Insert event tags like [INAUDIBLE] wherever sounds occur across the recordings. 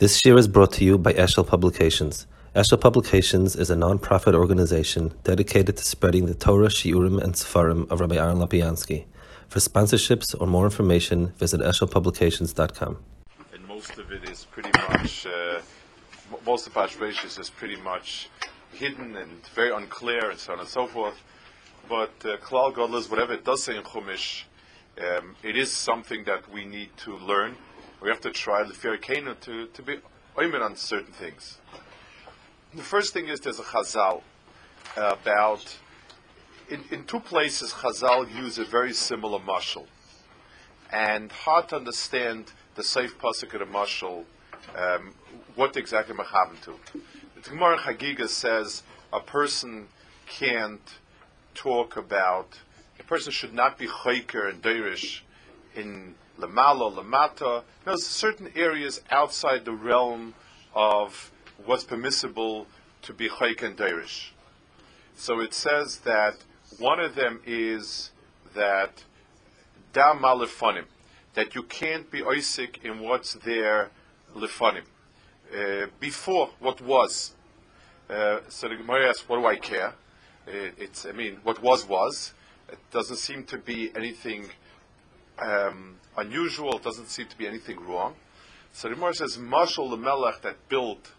This year is brought to you by Eshel Publications. Eshel Publications is a non-profit organization dedicated to spreading the Torah, Shiurim, and Sefarim of Rabbi Aaron Lopiansky. For sponsorships or more information, visit eshelpublications.com. And most of it is pretty much, uh, most of Pashveshis is pretty much hidden and very unclear and so on and so forth. But uh, Klal Godless, whatever it does say in Chumash, um, it is something that we need to learn. We have to try to, to be oimer on certain things. The first thing is there's a Chazal about, in, in two places, Chazal use a very similar mashal. And hard to understand the safe pasuk of the mashal, um, what exactly mechaven to. The Gemara Chagiga says a person can't talk about, a person should not be chayker and deirish in lamalo, lamata. There's certain areas outside the realm of what's permissible to be chayk and dairish. So it says that one of them is that da malifanim, that you can't be oisik in what's there lifanim, uh, before what was. Uh, so the Gemara asks, what do I care? Uh, it's, I mean, what was was. It doesn't seem to be anything um, unusual. Doesn't seem to be anything wrong. So the Gemara says, Mashal the Melech that built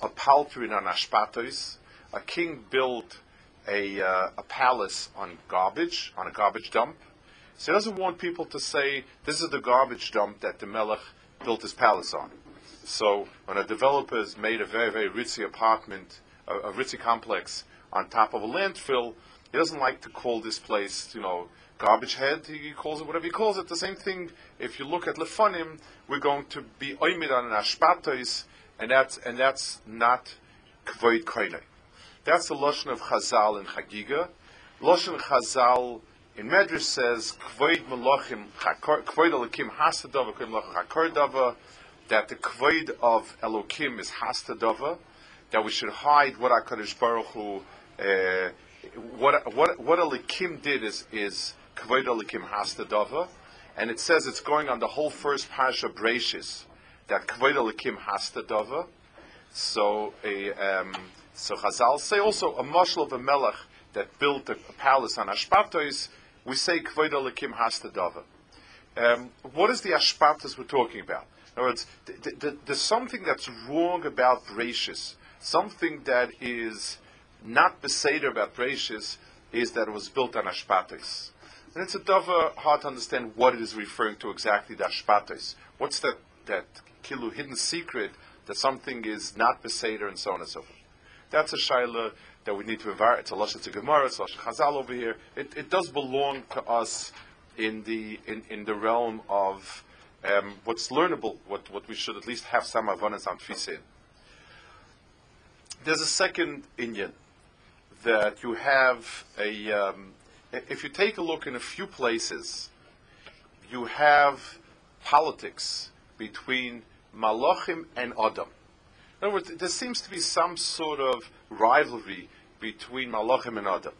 a paltry on Ashpatos, a king built a, uh, a palace on garbage, on a garbage dump. So he doesn't want people to say, this is the garbage dump that the Melech built his palace on. So when a developer has made a very, very ritzy apartment, a, a ritzy complex on top of a landfill, he doesn't like to call this place, you know, garbage head, he calls it whatever he calls it. The same thing, if you look at Lefonim, we're going to be oimid on an ashpatos, and that's, and that's not kvoid koine. That's the Lashon of Chazal in Chagiga. Lashon Chazal in Medrash says, kvoid melachim, kvoid elokim hasadava, kvoid melachim chakordava, that the kvoid of Elokim is hastadava, that we should hide what HaKadosh Baruch Hu, uh, what, what, what Elokim did is, is and it says it's going on the whole first Pasha Bereishis, that Kavod Alikim Hastadava. So, a, um, so Chazal say also a mashal of a melech that built a, palace on Ashpatos, we say Kavod Alikim Hastadava. Um, what is the Ashpatos we're talking about? In other words, th- th- th- there's something that's wrong about Bereishis, something that is not beseder about Bereishis, is that it was built on Ashpatos. And it's a dava hard to understand what it is referring to exactly, the. What's that, that kilu hidden secret that something is not beseder and so on and so forth. That's a shaila that we need to environment. It's a lashon to Gemara, it's a lashon Chazal over here. It, it does belong to us in the in, in the realm of um, what's learnable, what, what we should at least have some avanas on tfisin. There's a second Indian that you have a um, if you take a look in a few places, you have politics between Malachim and Adam. In other words, there seems to be some sort of rivalry between Malachim and Adam.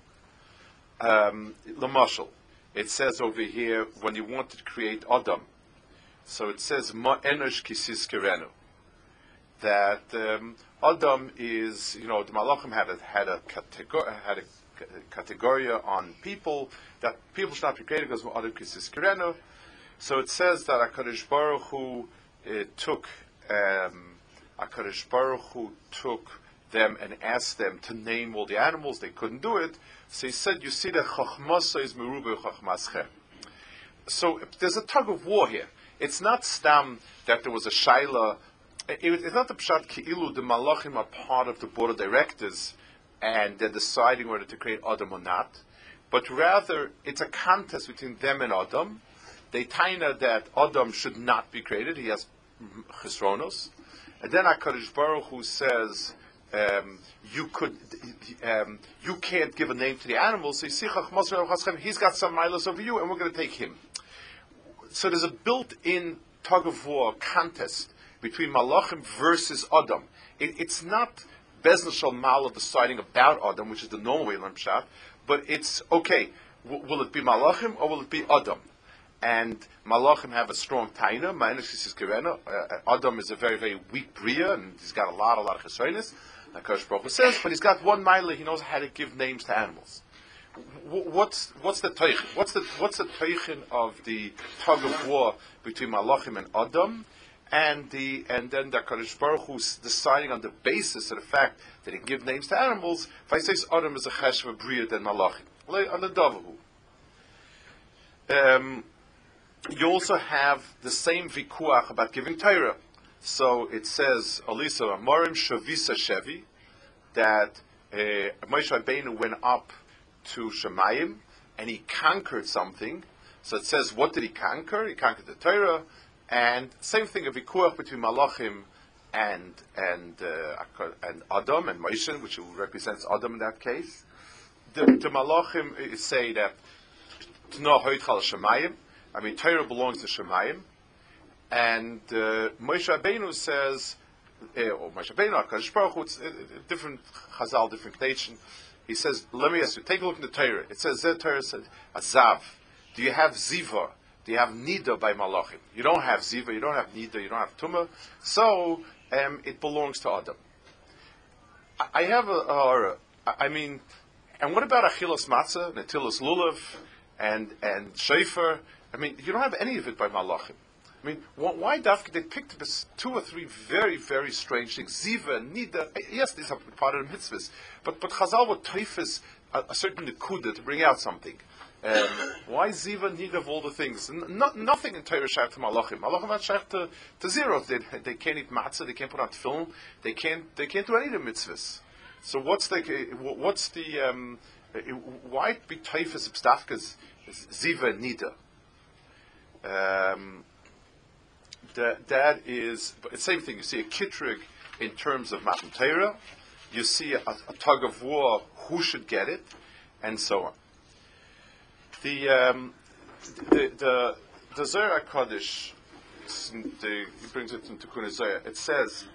Um, Lamashal, it says over here when you want to create Adam, so it says Ma Enosh Kisis Kerenu, that um, Adam is, you know, the Malachim had a, had a, had a category on people that people should not be created because other kisses kirenu. So it says that Hakadosh Baruch Hu uh, took um, Hakadosh Baruch Hu took them and asked them to name all the animals. They couldn't do it, so he said, "You see, the chachmasa is merube chachmaschem." So there's a tug of war here. It's not stam that there was a shaila. It, it's not the pshat ki'ilu. The malachim are part of the board of directors and they're deciding whether to create Adam or not, but rather it's a contest between them and Adam. They taina that Adam should not be created; he has chisronos, and then Hakadosh Baruch Hu says. Um, you could, um, you can't give a name to the animals. So he's got some milos over you, and we're going to take him. So there's a built-in tug of war contest between Malachim versus Adam. It, it's not Bezna Shalmala deciding about Adam, which is the normal way Pshat, but it's okay. W- will it be Malachim or will it be Adam? and Malachim have a strong taina. Uh, Adam is a very, very weak bria, and he's got a lot, a lot of chesronis. Nakash Baruch says, but he's got one mile. He knows how to give names to animals. What's what's the teichin? What's the what's the teichin of the tug of war between Malachim and Adam? And the and then the Kadosh Baruch Hu's deciding on the basis of the fact that he give names to animals. If I say Adam is a cheshav of bria than malachim, on the davahu. Um, you also have the same vikuach about giving Torah. So it says, Alisa Amorim Shavisa Shevi, that uh, Moshe Rabbeinu went up to Shemayim and he conquered something. So it says, what did he conquer? He conquered the Torah. And same thing, a vikuach between Malachim and and uh, and Adam and Moshe, which represents Adam in that case. The, the Malachim say that no hoitchal Shemayim. I mean, Torah belongs to Shemayim, and uh, Moshe Rabbeinu says, uh, or Moshe Rabbeinu, Hakadosh Baruch it's a, a different Chazal, different nation. He says, let me ask you, take a look in the Torah. It says, the Torah said, Azav. Do you have Ziva? Do you have Nida by Malachim? You don't have Ziva, you don't have Nida, you don't have Tumah. So, um, it belongs to Adam. I, I have I mean, and what about Achilas Matzah, Natilas Lulav, and, and Shefer? I mean, you don't have any of it by Malachim. I mean, why Dafka? They picked two or three very, very strange things. Ziva, Nida, yes, these are part of the mitzvahs. But, but Chazal would typhus a, a certain nekuda to bring out something. Um, why Ziva need of all the things? No, nothing in Torah shaykh to Malachim. Malachim are shaykh to, to zero. They, they can't eat matzah. They can't put on film. They can't. They can't do any of the mitzvahs. So what's the what's the um, why be typhus abstafkas Ziva nida? Um, that that is the same thing. You see a kitrig in terms of Matan Torah. You see a, a tug of war. Who should get it, and so on. The um, the the, the Zohar Kodesh, the, he brings it into Kunizaya. It says,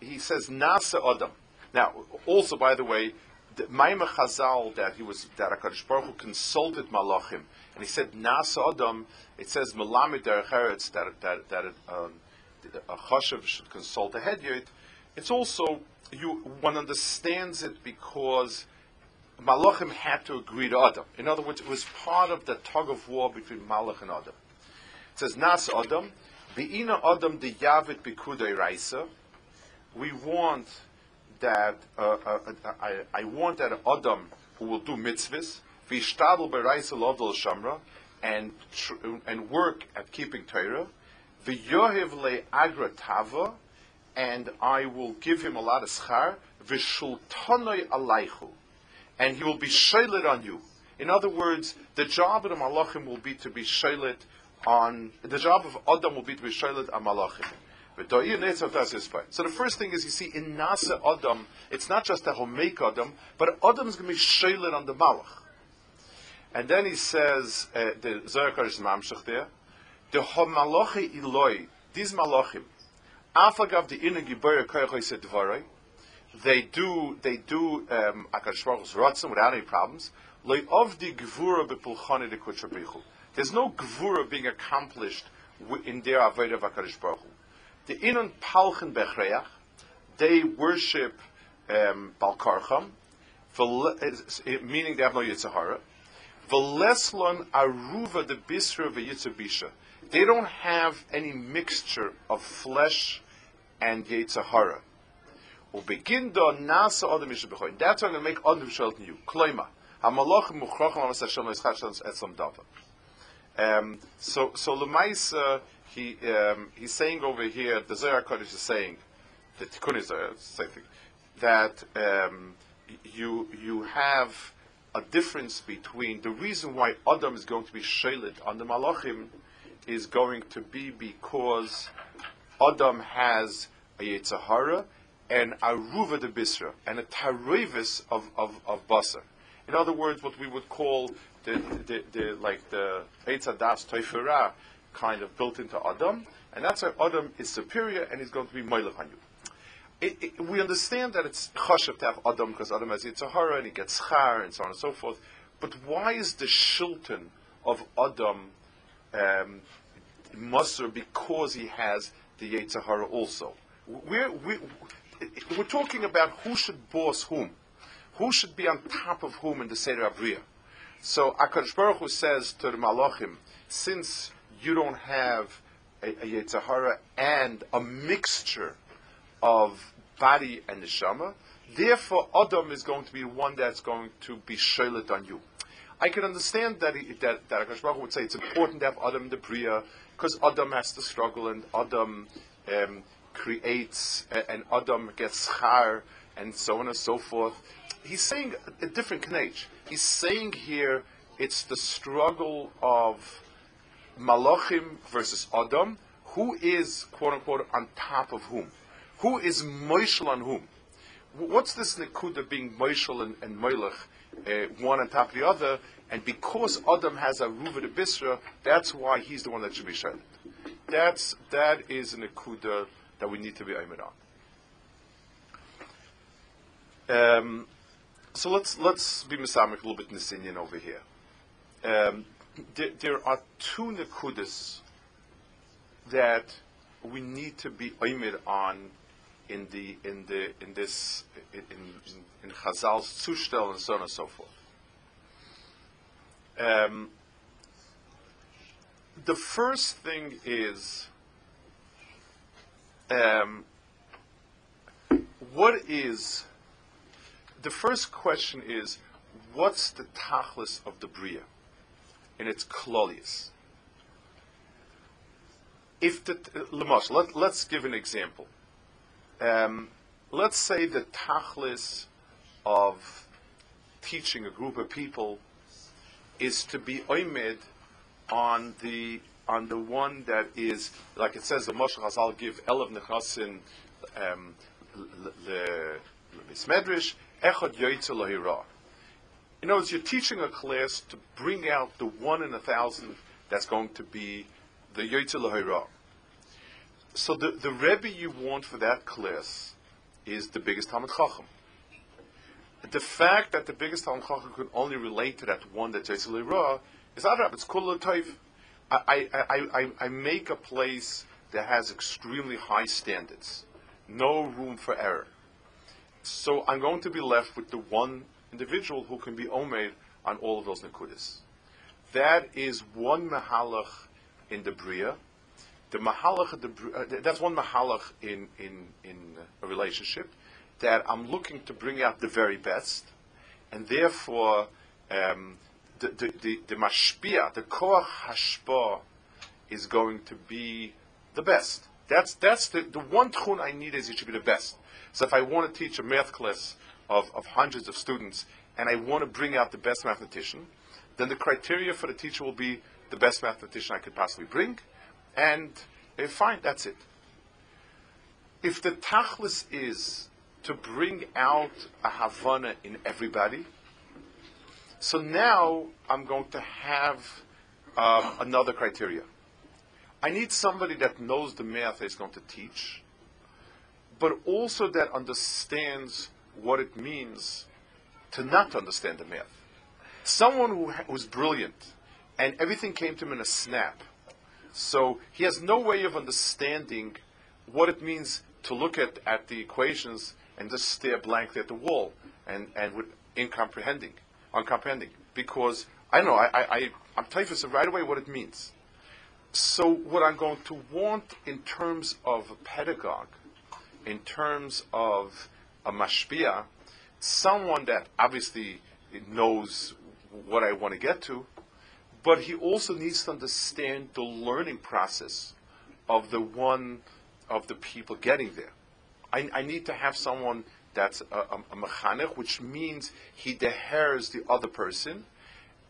he says Nasa Adam. Now, also by the way, the Maimah Chazal that he was that Hakadosh Baruch Hu consulted Malachim, and he said Nasa Adam. It says Melamid Derech that that that um, a chashav should consult a hedyot. It's also you one understands it because Malachim had to agree to Adam. In other words, it was part of the tug of war between Malach and Adam. It says, Nas Adam, Be'ina Adam de Yavit Bikudei Raisa. We want that, uh, uh, uh, I, I, want that Adam who will do mitzvahs, Vishtadl Be'Raisa Lovdal Shamra, and, tr- and work at keeping Torah, V'yohiv Le Agra Tava, and I will give him a lot of schar, V'shultanoi Alaychu and he will be shaylit on you. In other words, the job of the malachim will be to be shaylit on, the job of Adam will be to be shaylit on malachim. So the first thing is you see in Nasa Adam, it's not just that he'll make Adam, but Adam is going to be shaylit on the malach. And then he says, uh, the Zohar is mamshach there, the homalachi iloi, these malachim, afagav the inner giboyer koyachoi sedvaroi, they do they do um, Baruch's without any problems. There's no gvura being accomplished in their avodah of Akash Baruch The inon palchen bechreach, they worship um, meaning they have no Yitzhahara. Veleslon aruva de bisra v'yitzabisha. They don't have any mixture of flesh and Yitzhahara. That's why I'm going to make odem etzlam dava. Um, so, so Lemaisa, he, um, he's saying over here, the Zohar Kodesh is saying, the Tikkun is same thing, that um, you, you have a difference between the reason why Adam is going to be shalit on the Malachim is going to be because Adam has a Yetzahara and aruva de bisra, and a tarevis of, of, of basar. In other words, what we would call the, the, the like the Eitzadas Toifera kind of built into Adam, and that's why Adam is superior and he's going to be Moilach on you. It, it, we understand that it's chashav to have Adam because Adam has Yitzhahara and he gets char and so on and so forth. But why is the shilton of Adam um, because he has the Yetzirah also. We're, we, we're talking about who should boss whom. Who should be on top of whom in the Seder Abriya. So Akash Baruch Hu says to the Malachim, since you don't have a, a and a mixture of body and neshama, therefore Adam is going to be one that's going to be sholet on you. I can understand that he, that, that Akash Baruch would say it's important to have Adam in the Bria because Adam has to struggle and Adam um, creates and Adam gets char and so on and so forth. He's saying a, different knage. He's saying here it's the struggle of Malachim versus Adam. Who is quote unquote on top of whom? Who is Moishel on whom? What's this Nikuda being Moishel and, and Moilech, uh, one on top of the other? And because Adam has a Ruva de Bisra, that's why he's the one that should be shaded. That's, that is a Nikuda that we need to be aimed on. Um, so let's let's be misamic a little bit Nisinian over here. Um, there, there, are two nekudas that we need to be aimed on in the in the in this in in, in Chazal's Zustel and so on and so forth. Um, the first thing is um, what is the first question is what's the tachlis of the bria in its klolius? If the let, let's give an example. Um, let's say the tachlis of teaching a group of people is to be oimid on the on the one that is like it says the Moshe Chazal give Elav Nechasin um, Bismedrish Echad Yoitzel. In other words, you're teaching a class to bring out the one in a thousand that's going to be the Yoitzel. So the, the Rebbe you want for that class is the biggest Talmud Chacham. The fact that the biggest Talmud Chacham could only relate to that one that's Yoitzel is Adrab, it's Kul Toiv. I, I, I, I make a place that has extremely high standards, no room for error. So I'm going to be left with the one individual who can be omed on all of those nakudas. That is one mahalach in the bria. The mahalach, the, uh, that's one mahalach in, in, in a relationship that I'm looking to bring out the very best, and therefore um, the, the, the, mashpia, the koach hashpa, is going to be the best. That's, that's the, the one tchun I need is it should be the best. So if I want to teach a math class of, of hundreds of students and I want to bring out the best mathematician, then the criteria for the teacher will be the best mathematician I could possibly bring, and uh, fine, that's it. If the tachlis is to bring out a Havana in everybody, so now I'm going to have um, another criteria. I need somebody that knows the math is going to teach, but also that understands what it means to not understand the math. Someone who was brilliant and everything came to him in a snap. So he has no way of understanding what it means to look at, at the equations and just stare blankly at the wall and, and with incomprehending uncomprehending because I know I, I, I I'm typhus right away what it means. So what I'm going to want in terms of a pedagogue, in terms of a mashpia, someone that obviously knows what I want to get to, but he also needs to understand the learning process of the one of the people getting there. I, I need to have someone that's a, a, a mechanech, which means he dehers the other person,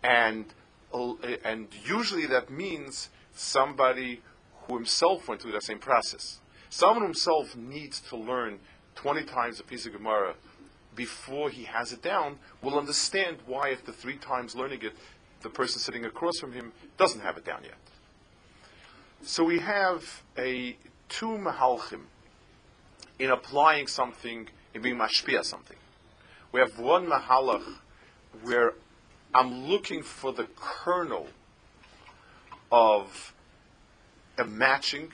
and uh, and usually that means somebody who himself went through that same process. Someone himself needs to learn 20 times a piece of Gemara before he has it down, will understand why, after three times learning it, the person sitting across from him doesn't have it down yet. So we have a two mahalchim in applying something in being mashpia something. We have one mahalach where I'm looking for the kernel of a matching.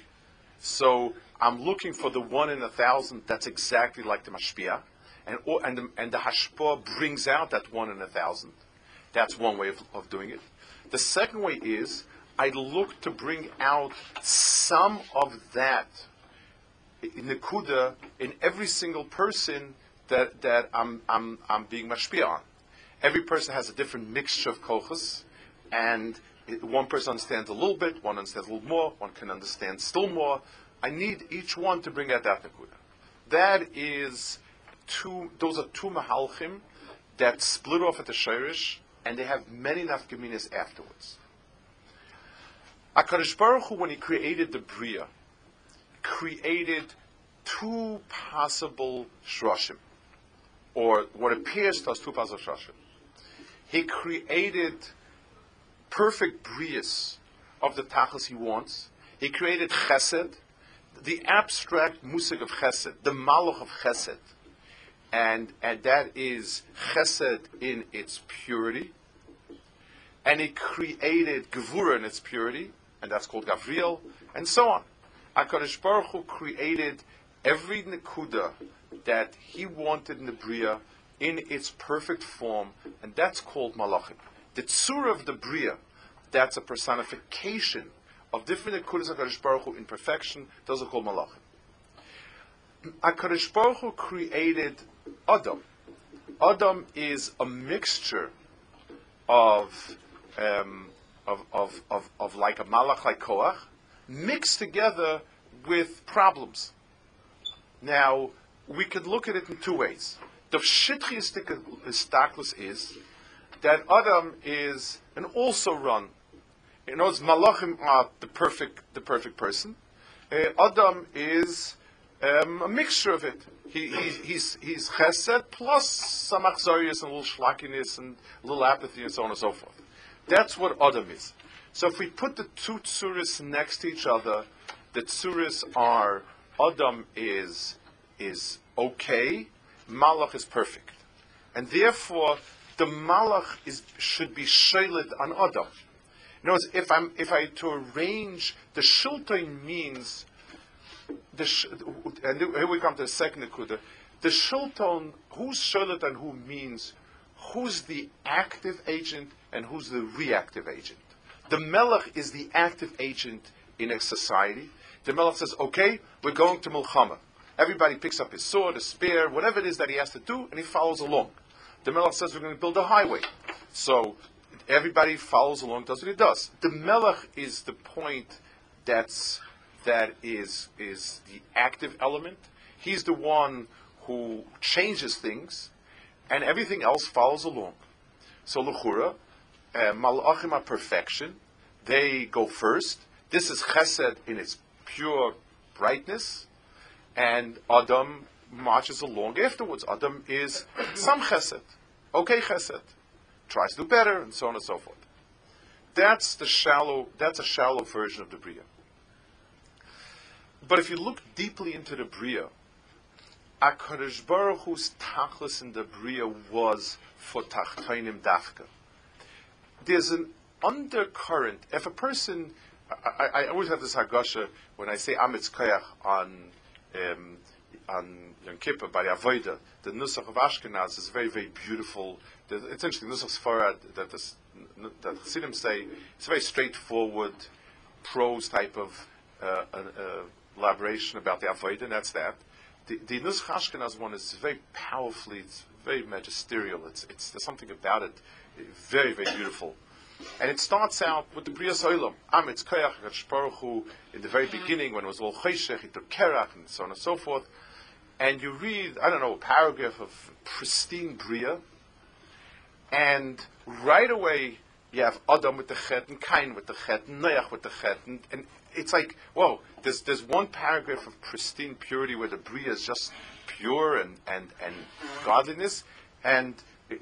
So I'm looking for the one in a thousand that's exactly like the mashpia, and and the, and the hashpah brings out that one in a thousand. That's one way of, of doing it. The second way is I look to bring out some of that in the kuda in every single person that, that I'm, I'm, I'm being mashpia on. Every person has a different mixture of kochas, and one person understands a little bit, one understands a little more, one can understand still more. I need each one to bring out that nakuda. That is two, those are two mahalchim that split off at the shirish, and they have many nafgaminas afterwards. HaKadosh Baruch Hu, when he created the Bria, created two possible shroshim, or what appears to us two possible shroshim. He created perfect brias of the tachas he wants. He created chesed, the abstract musik of chesed, the malach of chesed, and and that is chesed in its purity. And he created gevura in its purity, and that's called Gavriel, and so on. HaKadosh Baruch Hu created every nekuda that he wanted in the Bria in its perfect form, and that's called Malachim. The Tzura of the Bria, that's a personification of different nekudas of HaKadosh Baruch Hu in perfection, those are called Malachim. HaKadosh Baruch Hu created Adam. Adam is a mixture of um, of, of, of, of like a malach like koach, mixed together with problems. Now, we could look at it in two ways. The shitchiistic is that Adam is an also run. In other words, malachim are the perfect, the perfect person. Uh, Adam is um, a mixture of it. He, he, he's, he's chesed plus some achzarius and a little shlackiness and a little apathy and so on and so forth. That's what Adam is. So if we put the two tsuris next to each other, the tsuris are Adam is is okay, Malach is perfect, and therefore the Malach is should be shailed on Adam. In other words, if I'm if I to arrange the shilton means the sh- and here we come to the second nekuda. The shilton, who's shailed and who means who's the active agent and who's the reactive agent. The melech is the active agent in a society. The melech says, okay, we're going to Mulchama. Everybody picks up his sword, a spear, whatever it is that he has to do, and he follows along. The melech says, we're going to build a highway. So everybody follows along, does what he does. The melech is the point that's, that is, is the active element. He's the one who changes things, and everything else follows along. So Luchura, uh, malachim are perfection. They go first. This is chesed in its pure brightness, and Adam marches along afterwards. Adam is some chesed, okay chesed, tries to do better, and so on and so forth. That's the shallow. That's a shallow version of the bria. But if you look deeply into the bria, Akadosh Baruch Hu's tachlis in the bria was for tachtainim dafka there's an undercurrent. If a person, I, I always have this hagasha when I say Amitz Koyach on um, on Yom Kippur by the Avoida, the Nusach of Ashkenaz is very, very beautiful. It's interesting, Nusach Sfarad, that the, that Chassidim say, it's a very straightforward prose type of uh, uh, elaboration about the Avoida, and that's that. The, the Nusach Ashkenaz one is very powerfully, it's very magisterial. It's, it's, there's something about it very, very beautiful. And it starts out with the Bria Soilam. Amitz Koyach Baruch in the very mm-hmm. beginning when it was all Cheshech, he took Kerach, and so on and so forth. And you read, I don't know, a paragraph of pristine Bria, and right away you have Adam with the Chet, and Cain with the Chet, and Noach with the Chet, and, and it's like, whoa, there's, there's one paragraph of pristine purity where the Bria is just pure and, and, and godliness, and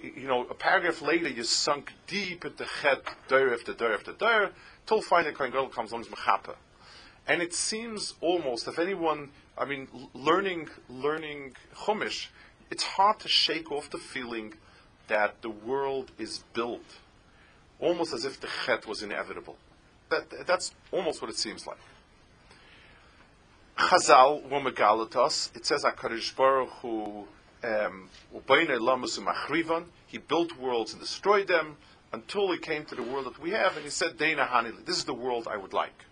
you know, a paragraph later, you sunk deep into chet, der after der after der, till finally Kohen comes along as mechapa. And it seems almost, if anyone, I mean, learning learning Chumash, it's hard to shake off the feeling that the world is built almost as if the chet was inevitable. that, that's almost what it seems like. Chazal Womegalatos, it says HaKadosh Baruch Hu um, he built worlds and destroyed them until he came to the world that we have, and he said, Dana Hanili, this is the world I would like.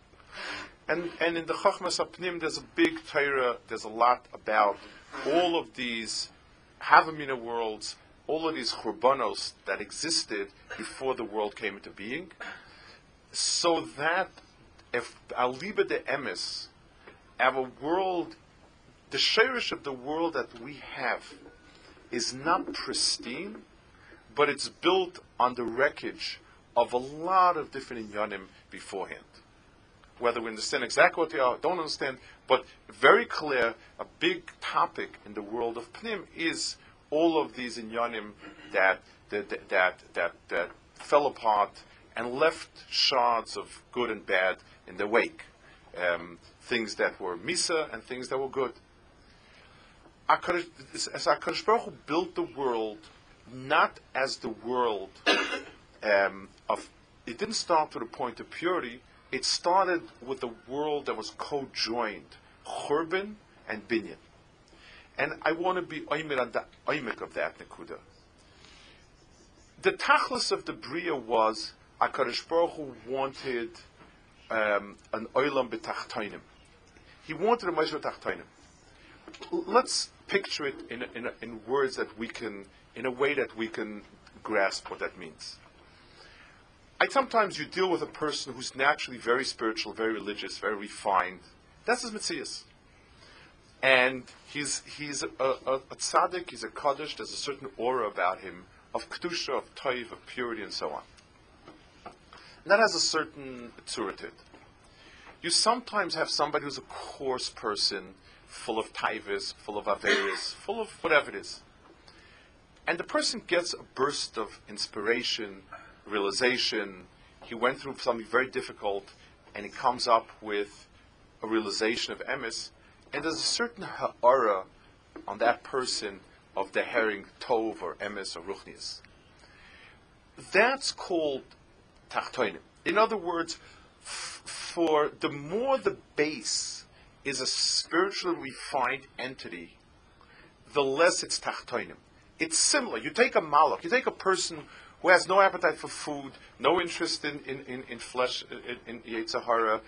And, and in the Chachmas Apnim, there's a big Torah, there's a lot about all of these Havamina worlds, all of these Churbanos that existed before the world came into being, so that if Aliba de Emes, our world, the shirish of the world that we have is not pristine, but it's built on the wreckage of a lot of different inyanim beforehand. Whether we understand exactly what they are, don't understand, but very clear, a big topic in the world of Pnim is all of these inyanim that, that, that, that, that fell apart and left shards of good and bad in the wake. Um, things that were misa and things that were good. As HaKadosh Baruch Hu built the world not as the world um, of, it didn't start with a point of purity, it started with a world that was co-joined, Churban and Binyan. And I want to be oimik on the oimik of that nekuda. The tachlis of the bria was Akadosh Baruch Hu wanted um, an oilam b'tachtainim. He wanted a Moshe Tachtainim. Let's picture it in, in, in words that we can, in a way that we can grasp what that means. I sometimes you deal with a person who's naturally very spiritual, very religious, very refined. That's his Matthias. And he's, he's a, a, a tzaddik, he's a kaddish, there's a certain aura about him of kedusha, of toiv, of purity, and so on. And that has a certain tzura you sometimes have somebody who's a coarse person, full of taivas, full of averis, [COUGHS] full of whatever it is. And the person gets a burst of inspiration, realization. He went through something very difficult, and he comes up with a realization of emes. And there's a certain ha'ara on that person of the herring tov or emes or ruchnias. That's called tachtoinim. In other words, for the more the base is a spiritually refined entity, the less it's tachtoinim. It's similar. You take a malach, you take a person who has no appetite for food, no interest in, in, in, in flesh, in, in Yetzirah,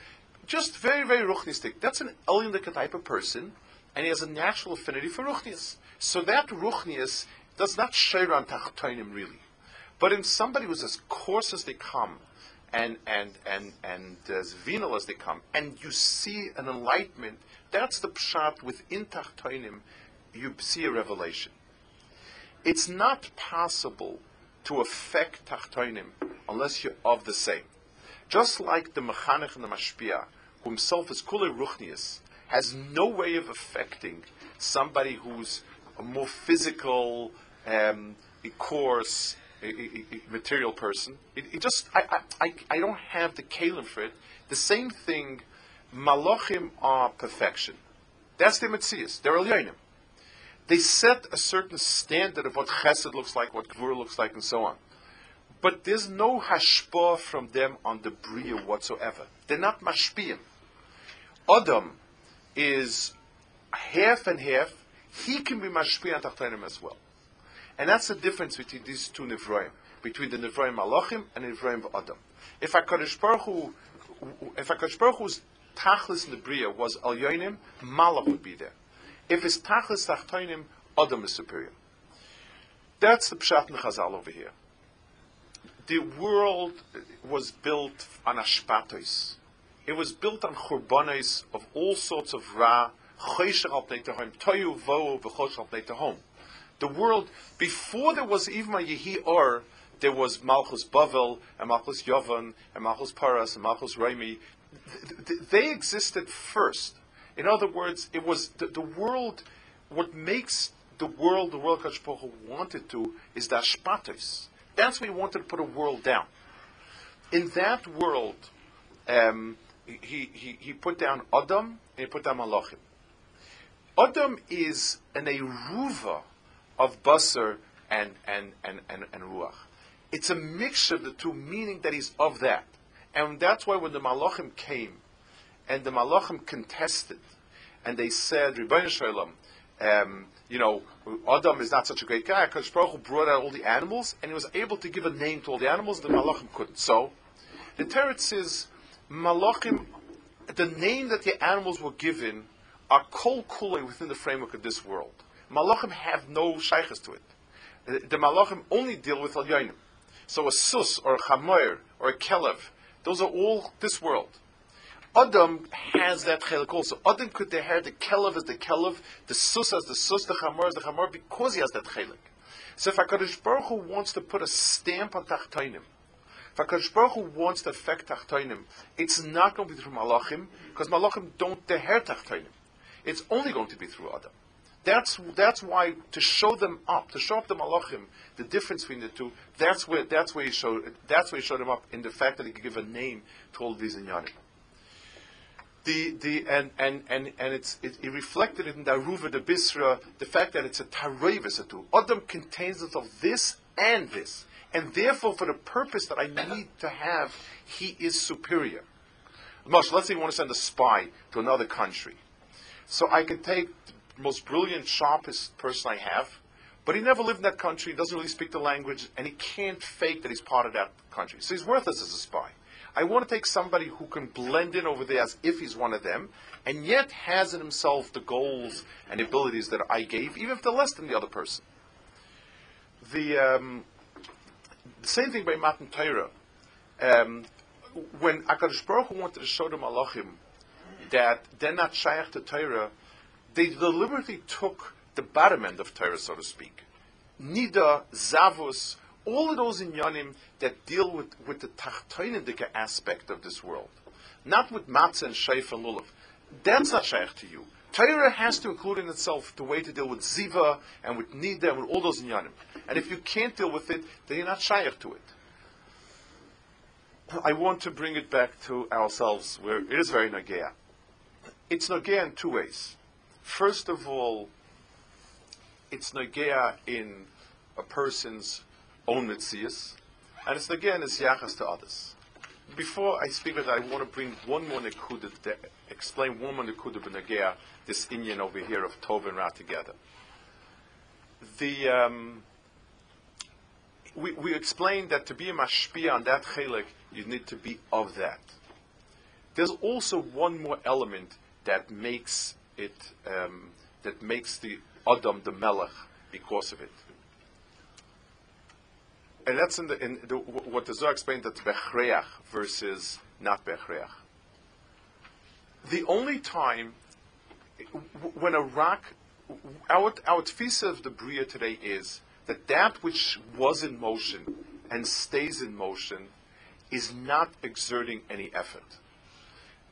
just very, very ruchnistic. That's an Elyon type of person, and he has a natural affinity for ruchnias. So that ruchnias does not share on tachtoinim really. But in somebody who's as coarse as they come, and and and and as venal as they come, and you see an enlightenment. That's the pshat within Tachtoinim. You see a revelation. It's not possible to affect Tachtoinim unless you're of the same. Just like the Mechanech and the Mashpia, who himself is Kule Ruchnius, has no way of affecting somebody who's a more physical, um, coarse, a, a, material person. It, it, just I, I, I don't have the kalim for it. The same thing, malachim are perfection. That's the mitzias. They're elyonim. They set a certain standard of what chesed looks like, what gvur looks like, and so on. But there's no hashpah from them on the bria whatsoever. They're not mashpiyim. Adam is half and half. He can be mashpiyah on as well. And that's the difference between these two Nivroim, between the Nivroim Malachim and Nivroim Adam. If HaKadosh Baruch Hu, if HaKadosh Baruch Hu's Tachlis in the Bria was Al Yoinim, Malach would be there. If his Tachlis Tachtoinim, Adam is superior. That's the Pshat in Chazal over here. The world was built on Ashpatos. It was built on Churbanes of all sorts of Ra, Chosher al Toyu Vo, V'chosh al the world, before there was even a Yehi Or, there was Malchus Bavel, and Malchus Yovan, and Malchus Paras, and Malchus Raimi. They existed first. In other words, it was the, the world, what makes the world the world Kachpocha wanted to is the Ashpatos. That's why he wanted to put a world down. In that world, um, he, he, he put down Adam and he put down Malachim. Adam is an Eruva of basar and, and, and, and, and ruach. It's a mixture of the two, meaning that he's of that. And that's why when the Malachim came, and the Malachim contested, and they said, Rebbeinu um, you know, Adam is not such a great guy. Because Baruch brought out all the animals, and he was able to give a name to all the animals. The Malachim couldn't. So, the Teretz says, Malachim, the name that the animals were given are kol kule within the framework of this world. Malachim have no shaykhs to it. The Malachim only deal with al So a sus or a chamoyer or a kelev, those are all this world. Adam has that chelik also. Adam could inherit the kelev as the kelev, the sus as the sus, the chamor as the chamor, because he has that chelik. So if HaKadosh Baruch Hu wants to put a stamp on Tachtoinim, if HaKadosh Baruch Hu wants to affect Tachtoinim, it's not going to be through Malachim, because Malachim don't inherit Tachtoinim. It's only going to be through Adam. That's, that's why, to show them up, to show up the Malachim, the difference between the two, that's where, that's where he showed, that's where he showed them up in the fact that he could give a name to all these inyanim the, the, and, and, and, and it's, it, it reflected in the Aruva, the Bisra, the fact that it's a Tarevis atu. Adam contains of this and this. And therefore, for the purpose that I need to have, he is superior. Much, let's say you want to send a spy to another country. So I can take most brilliant, sharpest person I have, but he never lived in that country, doesn't really speak the language, and he can't fake that he's part of that country. So he's worthless as a spy. I want to take somebody who can blend in over there as if he's one of them, and yet has in himself the goals and abilities that I gave, even if they're less than the other person. The, um, the same thing by Matan Torah. Um, when Akadosh Baruch Hu wanted to show the Malachim that they're not shaykh to Torah, they deliberately took the bottom end of Torah, so to speak. Nida, Zavus, all of those inyanim that deal with, with the tachtoinindika aspect of this world, not with matzah and sheif and lulav. That's not shaykh to you. Torah has to include in itself the way to deal with ziva and with nida and with all those inyanim. And if you can't deal with it, then you're not shaykh to it. I want to bring it back to ourselves, where it is very nagea. It's nagea in two ways. First of all, it's nagea in a person's own mitzias, and it's again it's yachas to others. Before I speak with, I want to bring one more nekuda, explain one more nekuda b'nagea this Indian over here of Tov and Ra together. The um, we, we explained that to be a mashpia on that chelik, you need to be of that. There's also one more element that makes it um, that makes the Adam the Melech because of it and that's in the in the, what the Zohar explained that bechreach versus not bechreach. The only time when a rock, our our tfisa of the bria today is that that which was in motion and stays in motion is not exerting any effort.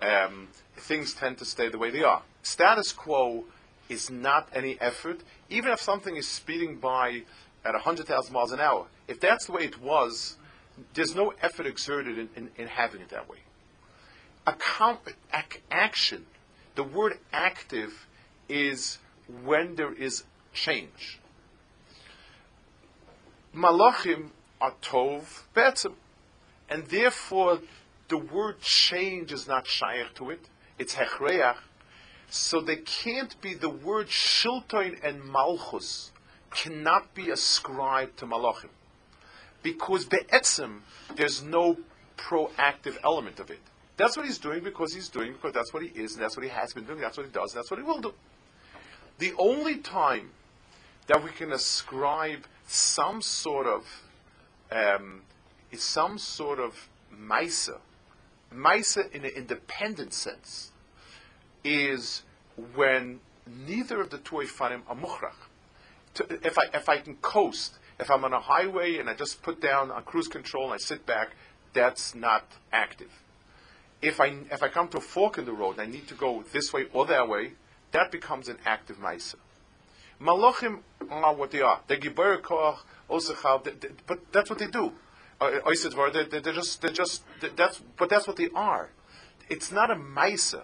Um, things tend to stay the way they are. Status quo is not any effort, even if something is speeding by at 100,000 miles an hour. If that's the way it was, there's no effort exerted in, in, in having it that way. Account, ac- action, the word active is when there is change. Malachim are tov betzim, and therefore the word change is not shaykh to it. It's hechreach. So they can't be the word shiltoin and malchus cannot be ascribed to malachim because be'etzim there's no proactive element of it. That's what he's doing because he's doing because that's what he is and that's what he has been doing. That's what he does. and That's what he will do. The only time that we can ascribe some sort of um, some sort of maisa, maisa in an independent sense, is when neither of the two ifanim are muchrach to, if I if I can coast, if I'm on a highway and I just put down on cruise control and I sit back, that's not active. If I if I come to a fork in the road and I need to go this way or that way, that becomes an active ma'isa. Malachim are what they are. They're gibar koach, but that's what they do. Uh, they're just they're just that's but that's what they are. It's not a ma'isa.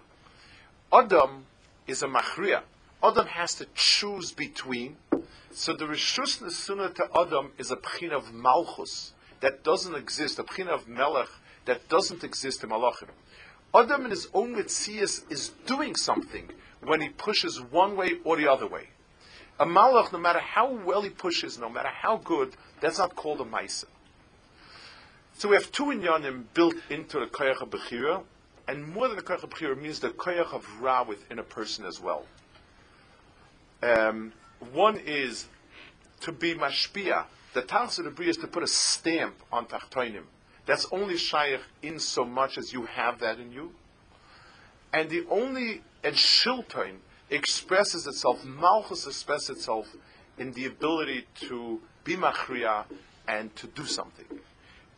Adam is a machria. Adam has to choose between so the Rishus Nesuna to Adam is a pchin of Malchus that doesn't exist. A pchin of Melech that doesn't exist in Malachim. Adam in his own mitzias is doing something when he pushes one way or the other way. A malach, no matter how well he pushes, no matter how good, that's not called a maisa. So we have two inyanim built into the koyach and more than the koyach of bechira means the koyach of ra within a person as well. Um, one is to be mashpia. The task of the bria is to put a stamp on tachtoinim. That's only shaykh in so much as you have that in you. And the only and shiltoin expresses itself, malchus expresses itself in the ability to be machriya and to do something.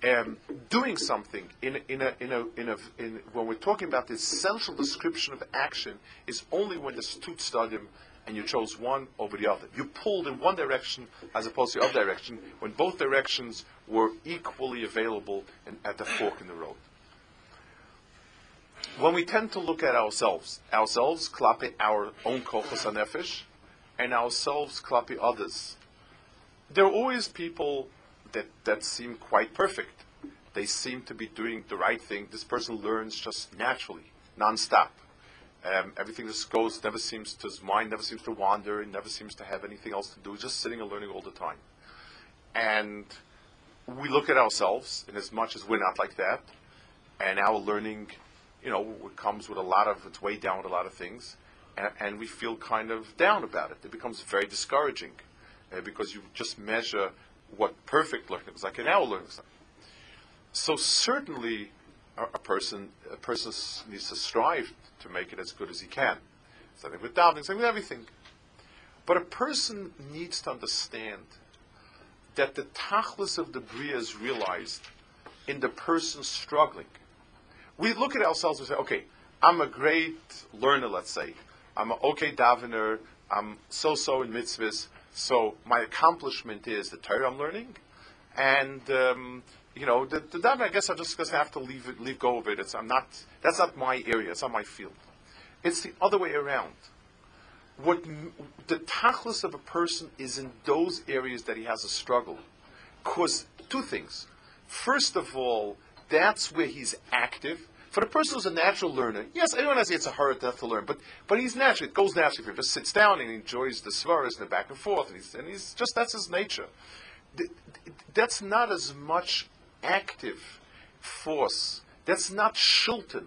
Um, doing something in, in a, in a, in a, in, when we're talking about the essential description of action is only when there's two stadim and you chose one over the other. You pulled in one direction as opposed to the other direction when both directions were equally available at the fork in the road. When we tend to look at ourselves, ourselves, klapi our own kochos nefesh, and ourselves, klapi others, there are always people that, that seem quite perfect. They seem to be doing the right thing. This person learns just naturally, non-stop. Um, everything just goes, never seems to, his mind never seems to wander, and never seems to have anything else to do, just sitting and learning all the time. And we look at ourselves, in as much as we're not like that, and our learning, you know, comes with a lot of, it's way down with a lot of things, and, and we feel kind of down about it. It becomes very discouraging uh, because you just measure what perfect learning is like in our learning is like. So certainly, a, a person a person needs to strive to make it as good as he can. Something with davening, something with everything. But a person needs to understand that the tachlis of the bria is realized in the person struggling. We look at ourselves and say, okay, I'm a great learner, let's say. I'm an okay davener. I'm so-so in mitzvahs. So my accomplishment is the Torah I'm learning, and um, you know the, the davening. I guess I just have to leave it, leave go of it. It's I'm not. That's not my area. It's not my field. It's the other way around. What the tachlis of a person is in those areas that he has a struggle, cause two things. First of all, that's where he's active. For the person who's a natural learner, yes, everyone has it's a hard death to learn, but but he's natural. It goes naturally. He just sits down and enjoys the svaras and the back and forth, and he's, and he's just that's his nature. That's not as much active force. That's not shilton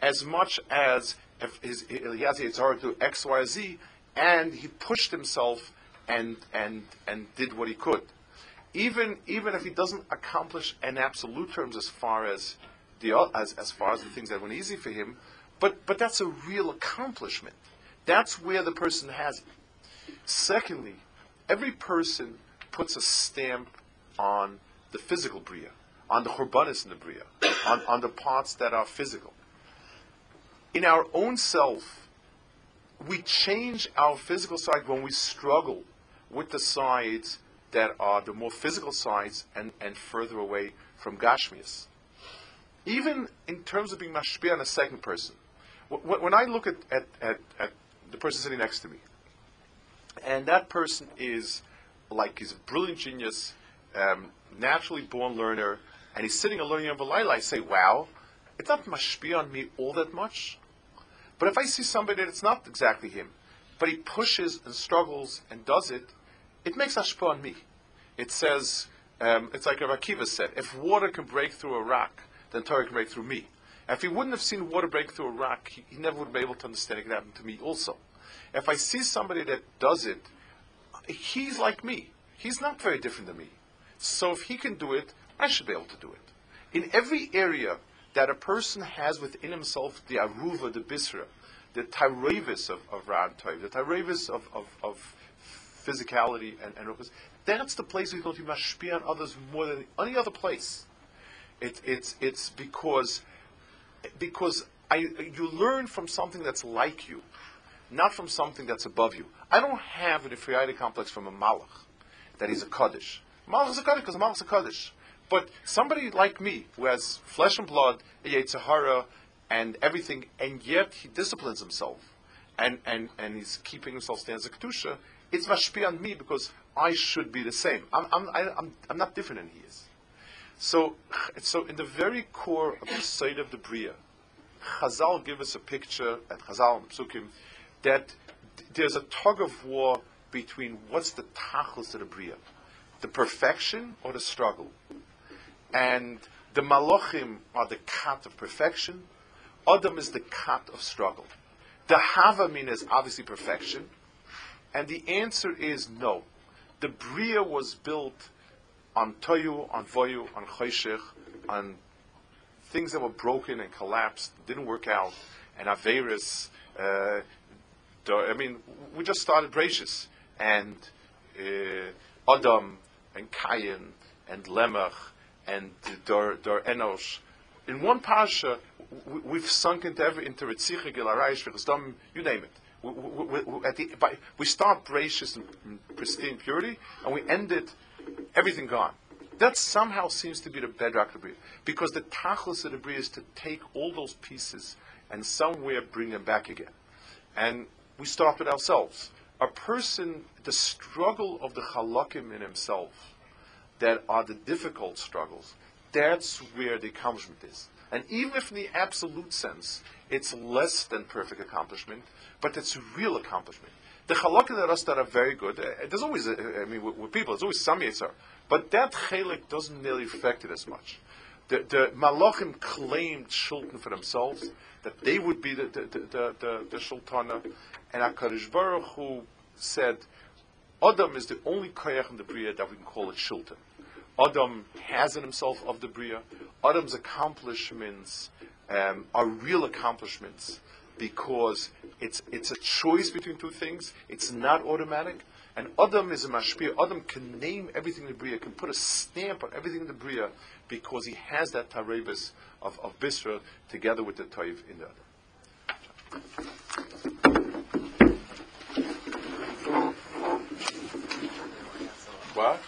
as much as if his, he has it's hard to X, Y, Z, and he pushed himself and and and did what he could. Even even if he doesn't accomplish in absolute terms as far as the as, as far as the things that went easy for him, but but that's a real accomplishment. That's where the person has it. Secondly, every person puts a stamp on the physical bria, on the churbanis in the bria, on, on the parts that are physical. In our own self, we change our physical side when we struggle with the sides that are the more physical sides and, and further away from Gashmias even in terms of being mashpia on a second person, when I look at, at, at, at, the person sitting next to me, and that person is like he's a brilliant genius, um, naturally born learner, and he's sitting and learning on Valila, I say, wow, it's not mashpia on me all that much. But if I see somebody that's not exactly him, but he pushes and struggles and does it, it makes ashpa on me. It says, um, it's like Rav Akiva said, if water can break through a rock, then Torah can break through me. if he wouldn't have seen water break through a rock, he, he never would have been able to understand it could happen to me also. If I see somebody that does it, he's like me. He's not very different than me. So if he can do it, I should be able to do it. In every area that a person has within himself the aruva, the bisra, the tyrevis of, of Ran the tyrevis of, of, of physicality and, and that's the place we're going to be mashpia on others more than any other place. It, it's, it's because, because I, you learn from something that's like you, not from something that's above you. I don't have an inferiority complex from a malach, that he's a kaddish. Malach is a kaddish because malach is a kaddish. But somebody like me, who has flesh and blood, a yetzer hara, and everything, and yet he disciplines himself, and, and, and he's keeping himself stands a kedusha, it's mashpi on me because I should be the same. I'm, I'm, I, am I'm not different than he is. So, [SIGHS] so in the very core of the side of the Bria, Chazal give us a picture at Chazal and Psukim that there's a tug of war between what's the tachlis of the Bria, the perfection or the struggle. And the Malachim are the cat of perfection, Adam is the cat of struggle. The Havamin is obviously perfection, and the answer is no. The Bria was built on Toyu, on Voyu, on Choshech, on things that were broken and collapsed, didn't work out, and Averis. Uh, I mean, we just started Bereishis, and uh, Adam, and Cain, and Lemach, and Dor, Dor Enosh. In one Pasha, we, have sunk into every into Ritzicha, Gilaraish, you name it. We, we, at the, by, we start Bereishis and pristine purity, and we end it everything gone. That somehow seems to be the bedrock of the. Because the tachlis of the Bria is to take all those pieces and somewhere bring them back again. And we start with ourselves. A person, the struggle of the halakim in himself, that are the difficult struggles, that's where the accomplishment is. And even if in the absolute sense, it's less than perfect accomplishment, but it's real accomplishment. The halakim that us that are very good, uh, there's always, uh, I mean, with, with, people, there's always some yitzhar, but that chelik doesn't really affect it as much. The, the malachim claimed shultan for themselves, that they would be the, the, the, the, the sultana, and HaKadosh Baruch Hu said, Adam is the only koyach in the Bria that we can call it shultan. Adam has in himself of the Bria. Adam's accomplishments um, are real accomplishments because it's, it's a choice between two things. It's not automatic. And Adam is a mashpia. Adam can name everything in the Bria, can put a stamp on everything in the Bria because he has that tarebis of, of Bisra together with the Toiv in the Adam. What?